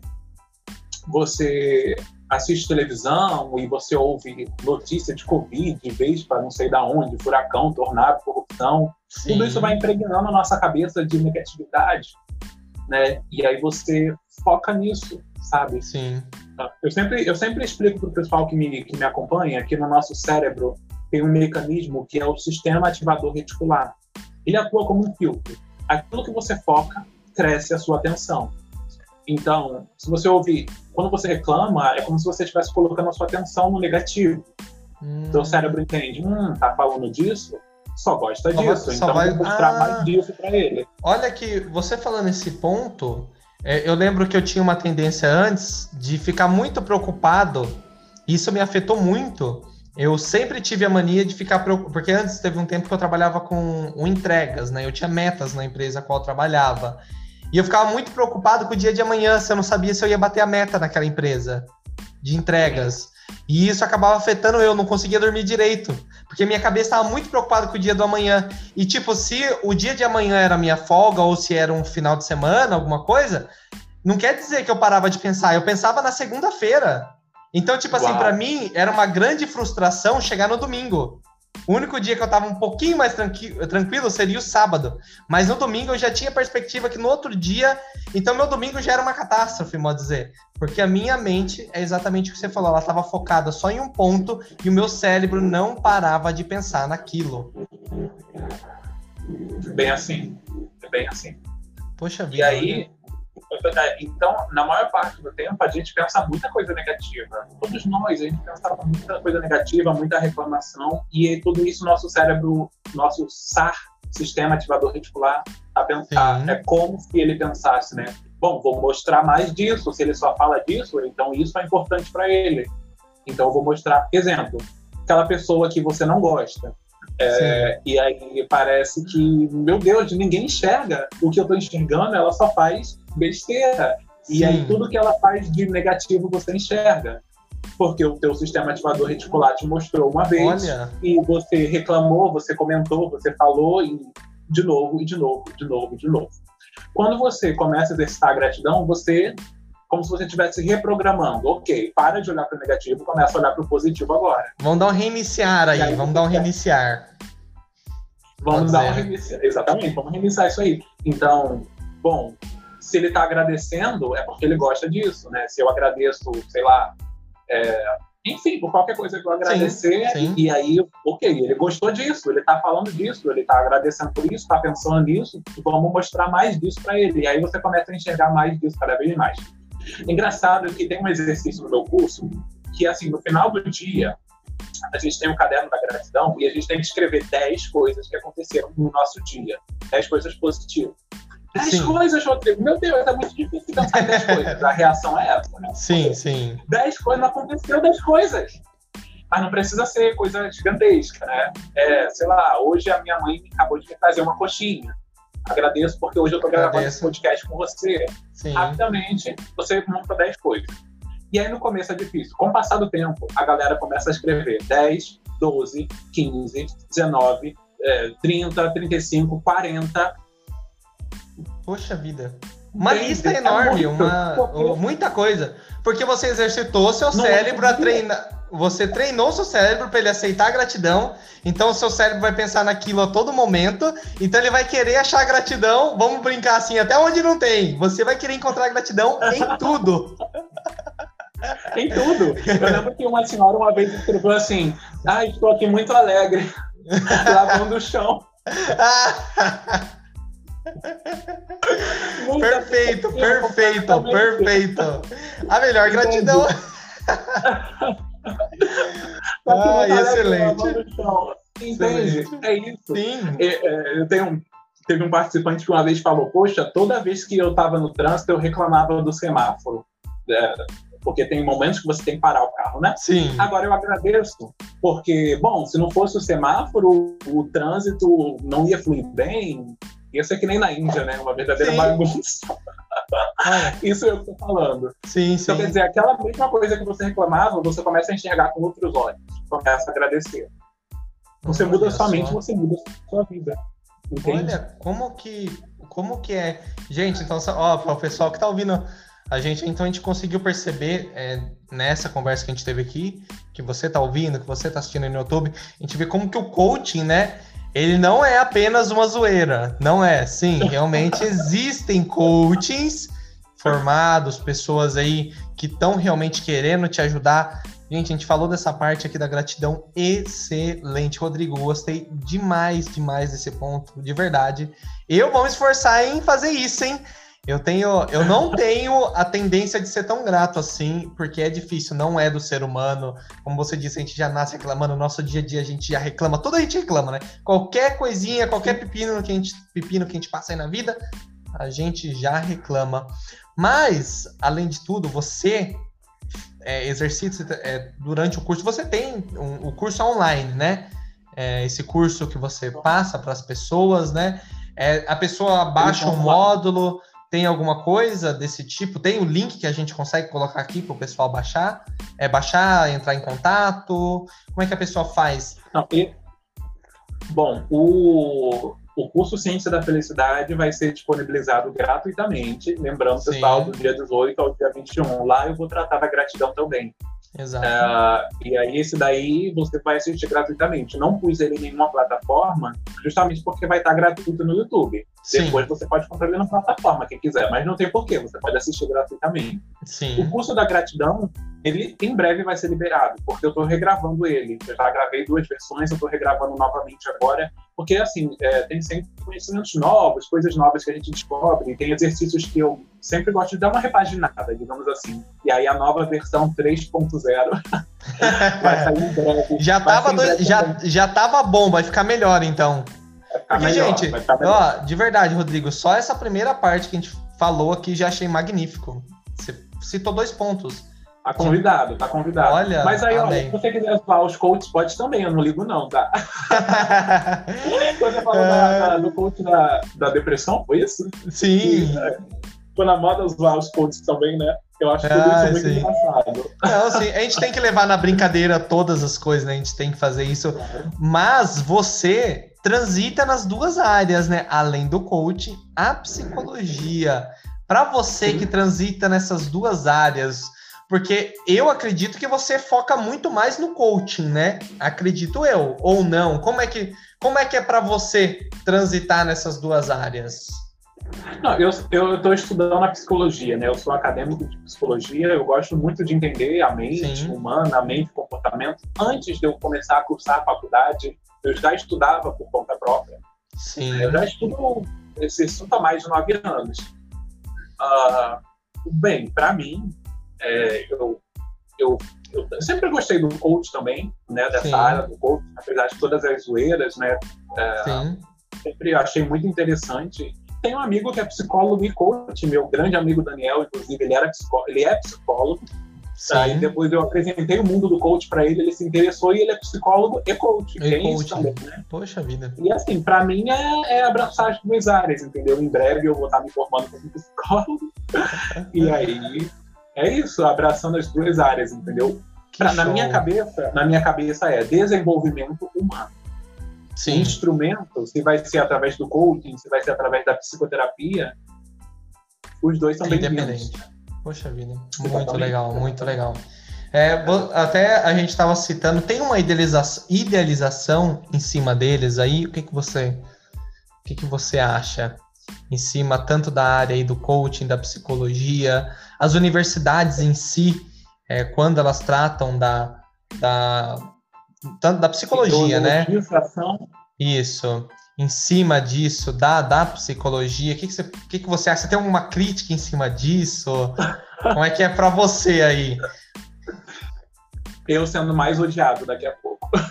você assiste televisão e você ouve notícia de Covid, de vez para não sei da onde, furacão, tornado, corrupção, Sim. tudo isso vai impregnando a nossa cabeça de negatividade, né? E aí você foca nisso, sabe? Sim. Eu sempre, eu sempre explico para o pessoal que me, que me acompanha que no nosso cérebro tem um mecanismo que é o sistema ativador reticular. Ele atua como um filtro. Aquilo que você foca cresce a sua atenção. Então, se você ouvir, quando você reclama, é como se você estivesse colocando a sua atenção no negativo. Hum. Seu cérebro entende, hum, tá falando disso, só gosta só disso, vai, então vai... vou mostrar ah, mais disso para ele. Olha que você falando esse ponto, é, eu lembro que eu tinha uma tendência antes de ficar muito preocupado, isso me afetou muito. Eu sempre tive a mania de ficar preocupado, porque antes teve um tempo que eu trabalhava com, com entregas, né? Eu tinha metas na empresa a qual eu trabalhava. E eu ficava muito preocupado com o dia de amanhã, se eu não sabia se eu ia bater a meta naquela empresa de entregas. E isso acabava afetando eu, não conseguia dormir direito. Porque minha cabeça estava muito preocupada com o dia do amanhã. E, tipo, se o dia de amanhã era minha folga ou se era um final de semana, alguma coisa, não quer dizer que eu parava de pensar. Eu pensava na segunda-feira. Então, tipo assim, assim, para mim era uma grande frustração chegar no domingo. O único dia que eu tava um pouquinho mais tranqui tranquilo seria o sábado. Mas no domingo eu já tinha perspectiva que no outro dia. Então, meu domingo já era uma catástrofe, modo dizer. Porque a minha mente é exatamente o que você falou. Ela estava focada só em um ponto e o meu cérebro não parava de pensar naquilo. Bem assim. Bem assim. Poxa vida. E aí, então, na maior parte do tempo, a gente pensa muita coisa negativa. Todos nós, a gente pensa muita coisa negativa, muita reclamação, e tudo isso nosso cérebro, nosso SAR, Sistema Ativador Reticular, a pensar. Sim. É como se ele pensasse, né? Bom, vou mostrar mais disso. Se ele só fala disso, então isso é importante para ele. Então, eu vou mostrar. Exemplo, aquela pessoa que você não gosta. É, e aí parece que, meu Deus, ninguém enxerga o que eu estou enxergando, ela só faz besteira. Sim. E aí tudo que ela faz de negativo você enxerga. Porque o teu sistema ativador reticular te mostrou uma vez Olha. e você reclamou, você comentou, você falou e de novo, e de novo, de novo, de novo. Quando você começa a exercitar a gratidão, você como se você estivesse reprogramando. Ok, para de olhar para o negativo, começa a olhar para o positivo agora. Vamos dar um reiniciar aí, aí vamos dar um reiniciar. Vamos dar um reiniciar, exatamente, vamos reiniciar isso aí. Então, bom, se ele está agradecendo, é porque ele gosta disso, né? Se eu agradeço, sei lá, é, enfim, por qualquer coisa que eu agradecer, sim, sim. e aí, ok, ele gostou disso, ele está falando disso, ele está agradecendo por isso, está pensando nisso, vamos mostrar mais disso para ele. E aí você começa a enxergar mais disso cada vez mais. Engraçado que tem um exercício no meu curso que, assim, no final do dia, a gente tem um caderno da gratidão e a gente tem que escrever 10 coisas que aconteceram no nosso dia, 10 coisas positivas. 10 coisas, Rodrigo. Meu Deus, é muito difícil pensar em 10 coisas. A reação é essa, né? Sim, sim. 10 coisas, não aconteceu 10 coisas. Mas não precisa ser coisa gigantesca, né? É, sei lá, hoje a minha mãe acabou de me trazer uma coxinha. Agradeço porque hoje eu estou gravando esse podcast com você. Sim. Rapidamente, você monta 10 coisas. E aí no começo é difícil. Com o passar do tempo, a galera começa a escrever 10, 12, 15, 19, é, 30, 35, 40. Poxa vida. Uma lista enorme, é muito, uma, muita coisa. Porque você exercitou seu Não, cérebro a treinar. Você treinou seu cérebro para ele aceitar a gratidão. Então o seu cérebro vai pensar naquilo a todo momento. Então ele vai querer achar gratidão. Vamos brincar assim, até onde não tem. Você vai querer encontrar gratidão em (laughs) tudo. em tudo. Eu lembro que uma senhora uma vez escreveu assim: Ah, estou aqui muito alegre, (laughs) lavando o chão. (laughs) perfeito, perfeito, perfeito. A melhor gratidão. (laughs) ah, excelente. Entende? É isso. Sim. É, é, eu tenho teve um participante que uma vez falou: Poxa, toda vez que eu estava no trânsito, eu reclamava do semáforo. É, porque tem momentos que você tem que parar o carro, né? Sim. Agora eu agradeço, porque, bom, se não fosse o semáforo, o trânsito não ia fluir bem, ia ser que nem na Índia, né? Uma verdadeira sim. bagunça. Isso é o que eu tô falando. Sim, sim. Então, quer dizer, aquela mesma coisa que você reclamava, você começa a enxergar com outros olhos, começa a agradecer. Você Olha muda sua só. mente, você muda sua vida. Entende? Olha, como que, como que é. Gente, então, ó, para o pessoal que tá ouvindo a gente, então a gente conseguiu perceber é, nessa conversa que a gente teve aqui, que você está ouvindo, que você está assistindo no YouTube, a gente vê como que o coaching, né? Ele não é apenas uma zoeira, não é. Sim, realmente (laughs) existem coachings formados, pessoas aí que estão realmente querendo te ajudar. Gente, a gente falou dessa parte aqui da gratidão excelente. Rodrigo, gostei demais, demais desse ponto, de verdade. Eu vou me esforçar em fazer isso, hein? Eu tenho, eu não tenho a tendência de ser tão grato assim, porque é difícil, não é do ser humano. Como você disse, a gente já nasce reclamando, no nosso dia a dia a gente já reclama, toda a gente reclama, né? Qualquer coisinha, qualquer pepino que a gente, pepino que a gente passa aí na vida, a gente já reclama. Mas, além de tudo, você é, exercita é, durante o curso, você tem um, o curso online, né? É, esse curso que você passa para as pessoas, né? É, a pessoa baixa um módulo, tem alguma coisa desse tipo? Tem o link que a gente consegue colocar aqui para o pessoal baixar? É baixar, entrar em contato? Como é que a pessoa faz? Não, e... Bom, o, o curso Ciência da Felicidade vai ser disponibilizado gratuitamente. Lembrando, Sim. pessoal, do dia 18 ao dia 21. Lá eu vou tratar da gratidão também. Exato. Uh, e aí, esse daí você vai assistir gratuitamente. Não pus ele em nenhuma plataforma, justamente porque vai estar gratuito no YouTube. Sim. Depois você pode comprar ele na plataforma, quem quiser, mas não tem porquê, você pode assistir gratuitamente. Sim. O curso da gratidão, ele em breve vai ser liberado, porque eu estou regravando ele. Eu já gravei duas versões, eu estou regravando novamente agora, porque assim, é, tem sempre conhecimentos novos, coisas novas que a gente descobre, tem exercícios que eu sempre gosto de dar uma repaginada, digamos assim. E aí a nova versão 3.0 (laughs) vai sair em breve. Já estava já, já tava bom, vai ficar melhor então. Porque, melhor, gente, ó, de verdade, Rodrigo, só essa primeira parte que a gente falou aqui já achei magnífico. Você citou dois pontos. Tá convidado, tá convidado. Olha, Mas aí, ó, se você quiser falar os coaches, pode também, eu não ligo não, tá? (laughs) você falou é... da, da, do coach da, da depressão, foi isso? Sim. É, foi na moda usar os coaches também, né? Eu acho que tudo ah, isso é muito sim. engraçado. Não, assim, a gente tem que levar na brincadeira todas as coisas, né? A gente tem que fazer isso. Mas você transita nas duas áreas, né? Além do coaching, a psicologia. Para você que transita nessas duas áreas, porque eu acredito que você foca muito mais no coaching, né? Acredito eu, ou não? Como é que, como é, que é para você transitar nessas duas áreas? Não, eu estou estudando a psicologia, né? Eu sou acadêmico de psicologia, eu gosto muito de entender a mente Sim. humana, a mente, o comportamento. Antes de eu começar a cursar a faculdade, eu já estudava por conta própria. Sim. Eu já estudo esse assunto há mais de nove anos. Uh, bem, para mim, é, eu, eu, eu, sempre gostei do coach também, né? Dessa Sim. área do coach, apesar de todas as zoeiras, né? É, sempre achei muito interessante tenho um amigo que é psicólogo e coach, meu grande amigo Daniel, inclusive, ele, era psicó ele é psicólogo. Aí depois eu apresentei o mundo do coach para ele, ele se interessou e ele é psicólogo e coach. E tem coach. isso também, né? Poxa vida. E assim, para mim é, é, abraçar as duas áreas, entendeu? Em breve eu vou estar me formando como psicólogo. (laughs) e aí é isso, abraçando as duas áreas, entendeu? Pra, na minha cabeça, na minha cabeça é desenvolvimento humano. Sim. Instrumento, se vai ser através do coaching, se vai ser através da psicoterapia, os dois são é bem-vindos. Poxa vida, muito legal, muito legal. É, até a gente estava citando, tem uma idealização, idealização em cima deles aí. O que, que você, o que, que você acha em cima tanto da área aí do coaching, da psicologia, as universidades em si, é, quando elas tratam da, da tanto da psicologia, né? Isso. Em cima disso, da, da psicologia, o que, que, você, que, que você acha? Você tem alguma crítica em cima disso? Como é que é para você aí? Eu sendo mais odiado daqui a pouco. (laughs)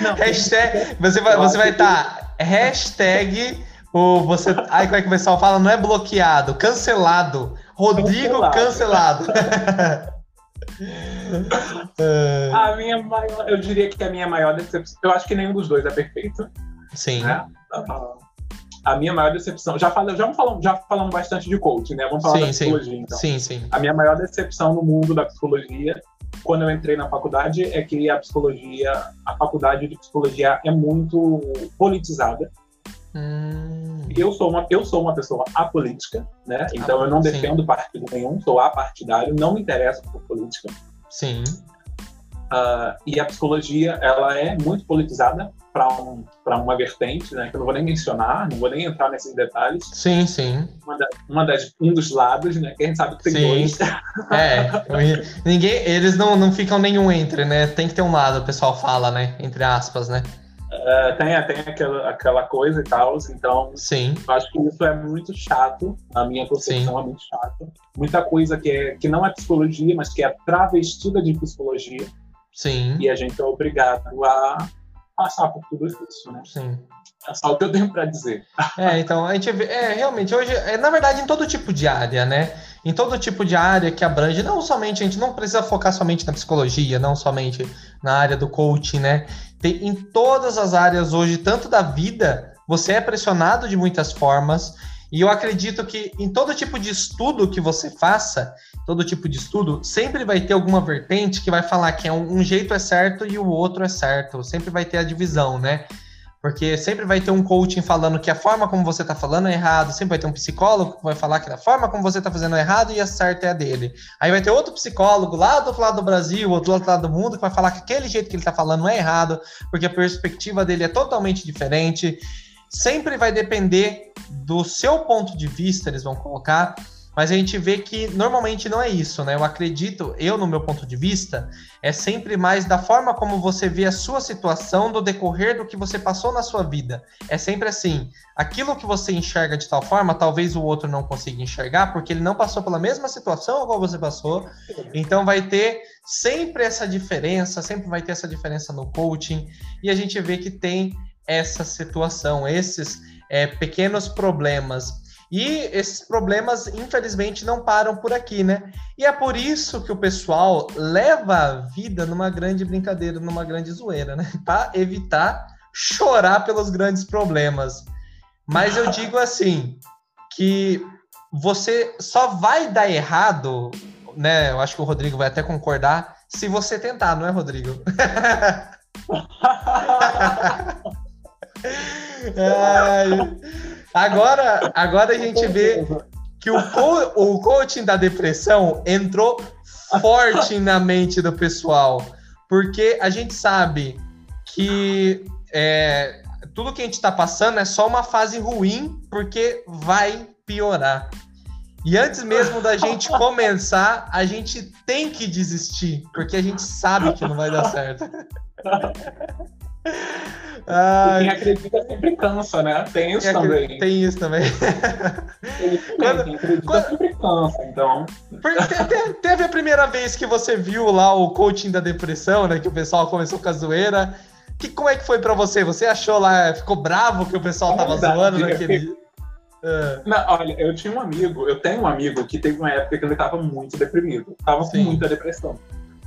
Não, hashtag, você vai você vai estar tá, hashtag o você aí como é que o pessoal fala não é bloqueado cancelado Rodrigo cancelado, cancelado. (laughs) (laughs) a minha maior, eu diria que a minha maior decepção, eu acho que nenhum dos dois é perfeito. Sim. Né? A minha maior decepção, já falamos, já falamos, já falamos bastante de coaching, né? Vamos falar sim, da psicologia, sim. então. Sim, sim. A minha maior decepção no mundo da psicologia, quando eu entrei na faculdade, é que a psicologia, a faculdade de psicologia é muito politizada. Hum. Eu, sou uma, eu sou uma pessoa apolítica, né? Então ah, eu não sim. defendo partido nenhum, sou apartidário, não me interesso por política. Sim. Uh, e a psicologia, ela é muito politizada para um, uma vertente, né? Que eu não vou nem mencionar, não vou nem entrar nesses detalhes. Sim, sim. Uma, da, uma das, um dos lados, né? Que a gente sabe que tem sim. dois. É, ninguém, eles não, não ficam nenhum entre, né? Tem que ter um lado, o pessoal fala, né? Entre aspas, né? Uh, tem tem aquela, aquela coisa e tal, então Sim. acho que isso é muito chato, a minha concepção Sim. é muito chato. Muita coisa que, é, que não é psicologia, mas que é travestida de psicologia. Sim. E a gente é obrigado a passar por tudo isso, né? Sim. É só o que eu tenho para dizer. É, então, a gente vê, é, realmente, hoje, é, na verdade, em todo tipo de área, né? Em todo tipo de área que abrange, não somente, a gente não precisa focar somente na psicologia, não somente na área do coaching, né? Tem, em todas as áreas hoje, tanto da vida, você é pressionado de muitas formas. E eu acredito que em todo tipo de estudo que você faça, todo tipo de estudo, sempre vai ter alguma vertente que vai falar que é um, um jeito é certo e o outro é certo. Sempre vai ter a divisão, né? Porque sempre vai ter um coaching falando que a forma como você está falando é errado, sempre vai ter um psicólogo que vai falar que a forma como você está fazendo é errado e a certa é a dele. Aí vai ter outro psicólogo lá do outro lado do Brasil, outro outro lado do mundo, que vai falar que aquele jeito que ele está falando é errado, porque a perspectiva dele é totalmente diferente. Sempre vai depender do seu ponto de vista, eles vão colocar. Mas a gente vê que normalmente não é isso, né? Eu acredito, eu no meu ponto de vista, é sempre mais da forma como você vê a sua situação do decorrer do que você passou na sua vida. É sempre assim, aquilo que você enxerga de tal forma, talvez o outro não consiga enxergar, porque ele não passou pela mesma situação qual você passou. Então vai ter sempre essa diferença, sempre vai ter essa diferença no coaching, e a gente vê que tem essa situação, esses é, pequenos problemas e esses problemas, infelizmente, não param por aqui, né? E é por isso que o pessoal leva a vida numa grande brincadeira, numa grande zoeira, né? (laughs) Para evitar chorar pelos grandes problemas. Mas eu digo assim, que você só vai dar errado, né? Eu acho que o Rodrigo vai até concordar, se você tentar, não é, Rodrigo? (laughs) (laughs) Ai. Agora, agora a gente vê que o, co o coaching da depressão entrou forte na mente do pessoal, porque a gente sabe que é, tudo que a gente está passando é só uma fase ruim, porque vai piorar. E antes mesmo da gente (laughs) começar, a gente tem que desistir, porque a gente sabe que não vai dar certo. (laughs) Ai. Quem acredita sempre cansa, né? Tem isso também. Tem isso também. quando, quem acredita quando... sempre cansa, então. Te, teve a primeira vez que você viu lá o coaching da depressão, né? Que o pessoal começou com a zoeira. Que, como é que foi para você? Você achou lá, ficou bravo que o pessoal tava verdade, zoando naquele. É. Não, olha, eu tinha um amigo, eu tenho um amigo que teve uma época que ele tava muito deprimido, tava Sim. com muita depressão.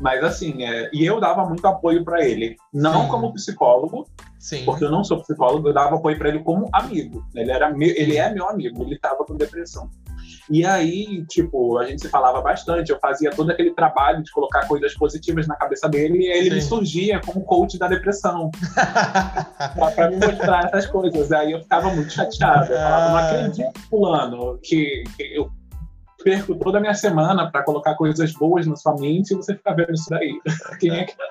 Mas assim, é, e eu dava muito apoio para ele, não Sim. como psicólogo, Sim. porque eu não sou psicólogo, eu dava apoio para ele como amigo. Ele era meu, ele é meu amigo, ele tava com depressão. E aí, tipo, a gente se falava bastante, eu fazia todo aquele trabalho de colocar coisas positivas na cabeça dele e ele Sim. me surgia como coach da depressão. (laughs) para me mostrar essas coisas. Aí eu ficava muito chateado. Eu falava, não acredito, fulano, que, que eu perco toda a minha semana para colocar coisas boas na sua mente e você fica vendo isso daí. (laughs) Quem é que. (laughs)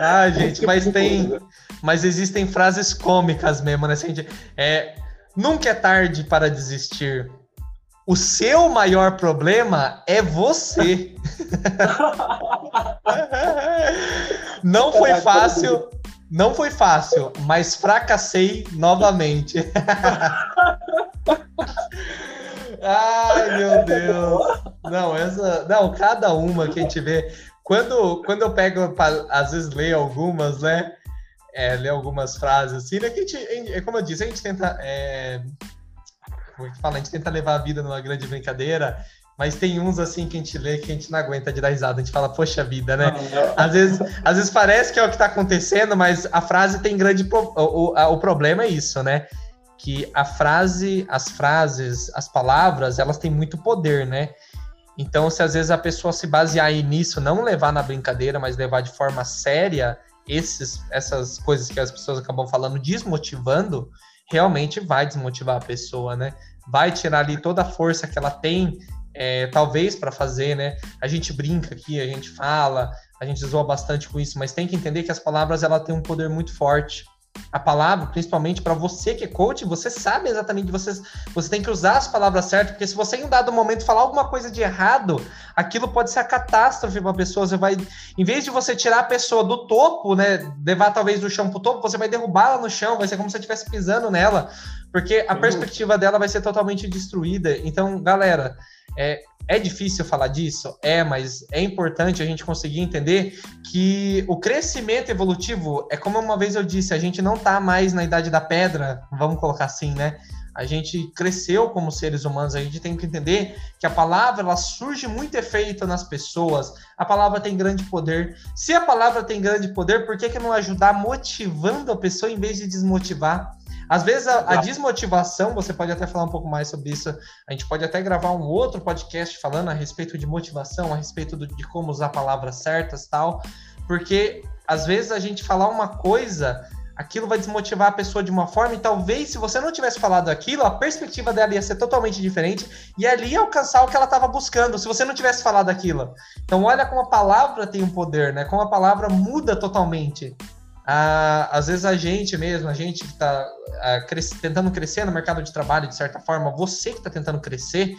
Ah, gente, mas tem. Mas existem frases cômicas mesmo, né? Assim, é, nunca é tarde para desistir. O seu maior problema é você. (laughs) não foi fácil, não foi fácil, mas fracassei novamente. Ai, meu (laughs) Deus. Não, essa. Não, cada uma que a gente vê. Quando, quando eu pego, às vezes, leio algumas, né? É, ler algumas frases assim, né? Que a gente, como eu disse, a gente tenta. É, como é que fala? A gente tenta levar a vida numa grande brincadeira. Mas tem uns assim que a gente lê que a gente não aguenta de dar risada. A gente fala, poxa vida, né? Às vezes, às vezes parece que é o que está acontecendo, mas a frase tem grande. Pro... O, o, o problema é isso, né? Que a frase, as frases, as palavras, elas têm muito poder, né? Então, se às vezes a pessoa se basear nisso, não levar na brincadeira, mas levar de forma séria esses, essas coisas que as pessoas acabam falando, desmotivando, realmente vai desmotivar a pessoa, né? Vai tirar ali toda a força que ela tem, é, talvez, para fazer, né? A gente brinca aqui, a gente fala, a gente zoa bastante com isso, mas tem que entender que as palavras ela têm um poder muito forte a palavra, principalmente para você que é coach, você sabe exatamente você você tem que usar as palavras certas, porque se você em um dado momento falar alguma coisa de errado, aquilo pode ser a catástrofe para a pessoa, você vai em vez de você tirar a pessoa do topo, né, levar talvez do chão para o topo, você vai derrubá-la no chão, vai ser como se você estivesse pisando nela, porque a perspectiva dela vai ser totalmente destruída. Então, galera, é, é difícil falar disso? É, mas é importante a gente conseguir entender que o crescimento evolutivo é como uma vez eu disse, a gente não está mais na idade da pedra, vamos colocar assim, né? A gente cresceu como seres humanos, a gente tem que entender que a palavra ela surge muito efeito nas pessoas. A palavra tem grande poder. Se a palavra tem grande poder, por que, que não ajudar motivando a pessoa em vez de desmotivar? Às vezes a, a, desmotivação, você pode até falar um pouco mais sobre isso. A gente pode até gravar um outro podcast falando a respeito de motivação, a respeito do, de como usar palavras certas tal. Porque às vezes a gente falar uma coisa, aquilo vai desmotivar a pessoa de uma forma, e talvez se você não tivesse falado aquilo, a perspectiva dela ia ser totalmente diferente e ali ia alcançar o que ela estava buscando, se você não tivesse falado aquilo. Então, olha como a palavra tem um poder, né? Como a palavra muda totalmente ah, às vezes a gente mesmo, a gente que está ah, cres tentando crescer no mercado de trabalho, de certa forma, você que está tentando crescer,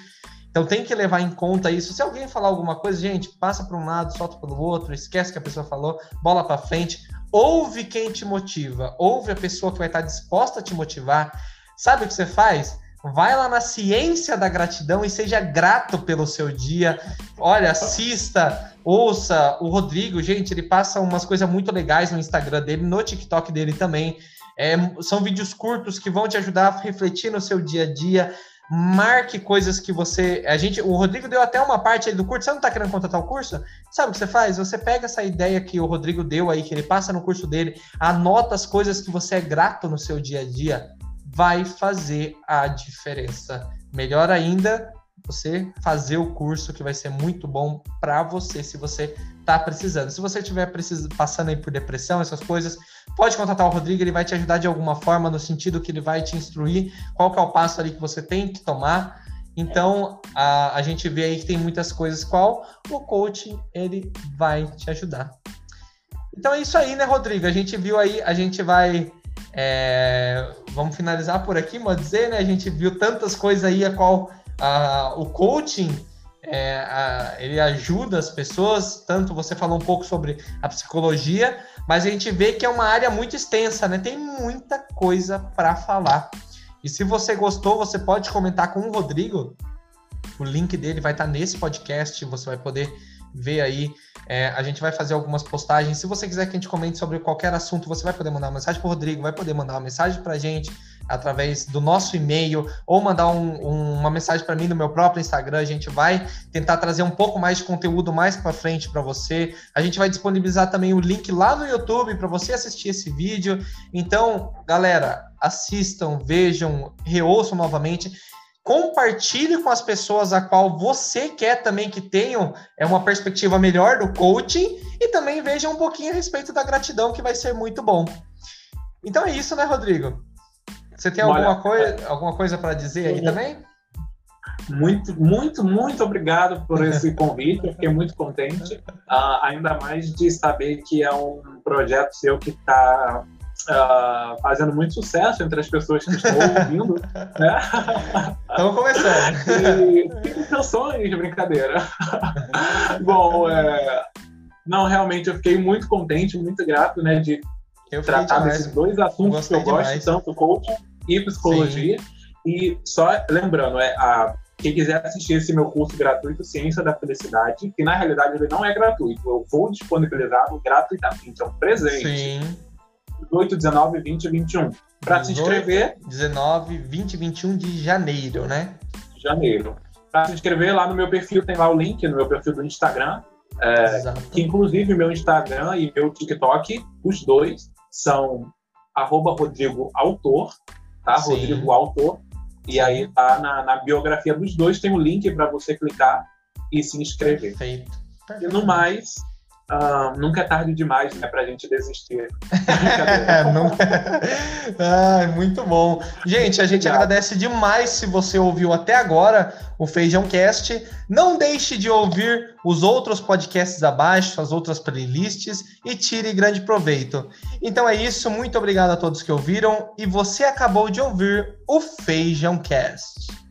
então tem que levar em conta isso. Se alguém falar alguma coisa, gente, passa para um lado, solta pelo outro, esquece que a pessoa falou, bola para frente. Ouve quem te motiva, ouve a pessoa que vai estar disposta a te motivar. Sabe o que você faz? Vai lá na ciência da gratidão e seja grato pelo seu dia. Olha, assista, ouça o Rodrigo, gente, ele passa umas coisas muito legais no Instagram dele, no TikTok dele também. É, são vídeos curtos que vão te ajudar a refletir no seu dia a dia. Marque coisas que você. A gente, o Rodrigo deu até uma parte aí do curso. Você não está querendo contratar o curso? Sabe o que você faz? Você pega essa ideia que o Rodrigo deu aí, que ele passa no curso dele, anota as coisas que você é grato no seu dia a dia vai fazer a diferença. Melhor ainda, você fazer o curso que vai ser muito bom para você se você está precisando. Se você estiver passando aí por depressão, essas coisas, pode contatar o Rodrigo, ele vai te ajudar de alguma forma no sentido que ele vai te instruir qual que é o passo ali que você tem que tomar. Então, a, a gente vê aí que tem muitas coisas qual o coaching ele vai te ajudar. Então é isso aí, né, Rodrigo? A gente viu aí, a gente vai é, vamos finalizar por aqui, mas dizer, né? A gente viu tantas coisas aí a qual a, o coaching é, a, ele ajuda as pessoas. Tanto você falou um pouco sobre a psicologia, mas a gente vê que é uma área muito extensa, né? Tem muita coisa para falar. E se você gostou, você pode comentar com o Rodrigo. O link dele vai estar nesse podcast. Você vai poder ver aí. É, a gente vai fazer algumas postagens. Se você quiser que a gente comente sobre qualquer assunto, você vai poder mandar uma mensagem para o Rodrigo, vai poder mandar uma mensagem para a gente através do nosso e-mail ou mandar um, um, uma mensagem para mim no meu próprio Instagram. A gente vai tentar trazer um pouco mais de conteúdo mais para frente para você. A gente vai disponibilizar também o link lá no YouTube para você assistir esse vídeo. Então, galera, assistam, vejam, reouçam novamente compartilhe com as pessoas a qual você quer também que tenham é uma perspectiva melhor do coaching e também veja um pouquinho a respeito da gratidão que vai ser muito bom. Então é isso, né, Rodrigo? Você tem Olha, alguma, coisa, alguma coisa para dizer aí também? Muito, muito, muito obrigado por esse (laughs) convite. Eu fiquei muito contente, uh, ainda mais de saber que é um projeto seu que está uh, fazendo muito sucesso entre as pessoas que estão ouvindo. (laughs) né? Estamos começando. e sonhos de brincadeira. (laughs) Bom, é, não, realmente eu fiquei muito contente, muito grato né, de tratar demais. desses dois assuntos que eu gosto, demais. tanto coaching e psicologia. Sim. E só lembrando, é, a, quem quiser assistir esse meu curso gratuito, Ciência da Felicidade, que na realidade ele não é gratuito, eu vou disponibilizá-lo gratuitamente, é um presente. Sim 18, 19, 20 e 21. Para se inscrever. 19, 20 e 21 de janeiro, né? Janeiro. Para se inscrever, lá no meu perfil tem lá o link, no meu perfil do Instagram. É, que inclusive meu Instagram e meu TikTok, os dois, são arroba Rodrigo Autor, tá? Sim. Rodrigo Autor. E aí tá na, na biografia dos dois, tem o um link para você clicar e se inscrever. Perfeito. Perfeito. E no mais, Uh, nunca é tarde demais, né, pra gente desistir. (laughs) é, nunca... ah, muito bom. Gente, a gente Obrigado. agradece demais se você ouviu até agora o Feijão Cast. Não deixe de ouvir os outros podcasts abaixo, as outras playlists e tire grande proveito. Então é isso, muito obrigado a todos que ouviram e você acabou de ouvir o Feijão Cast.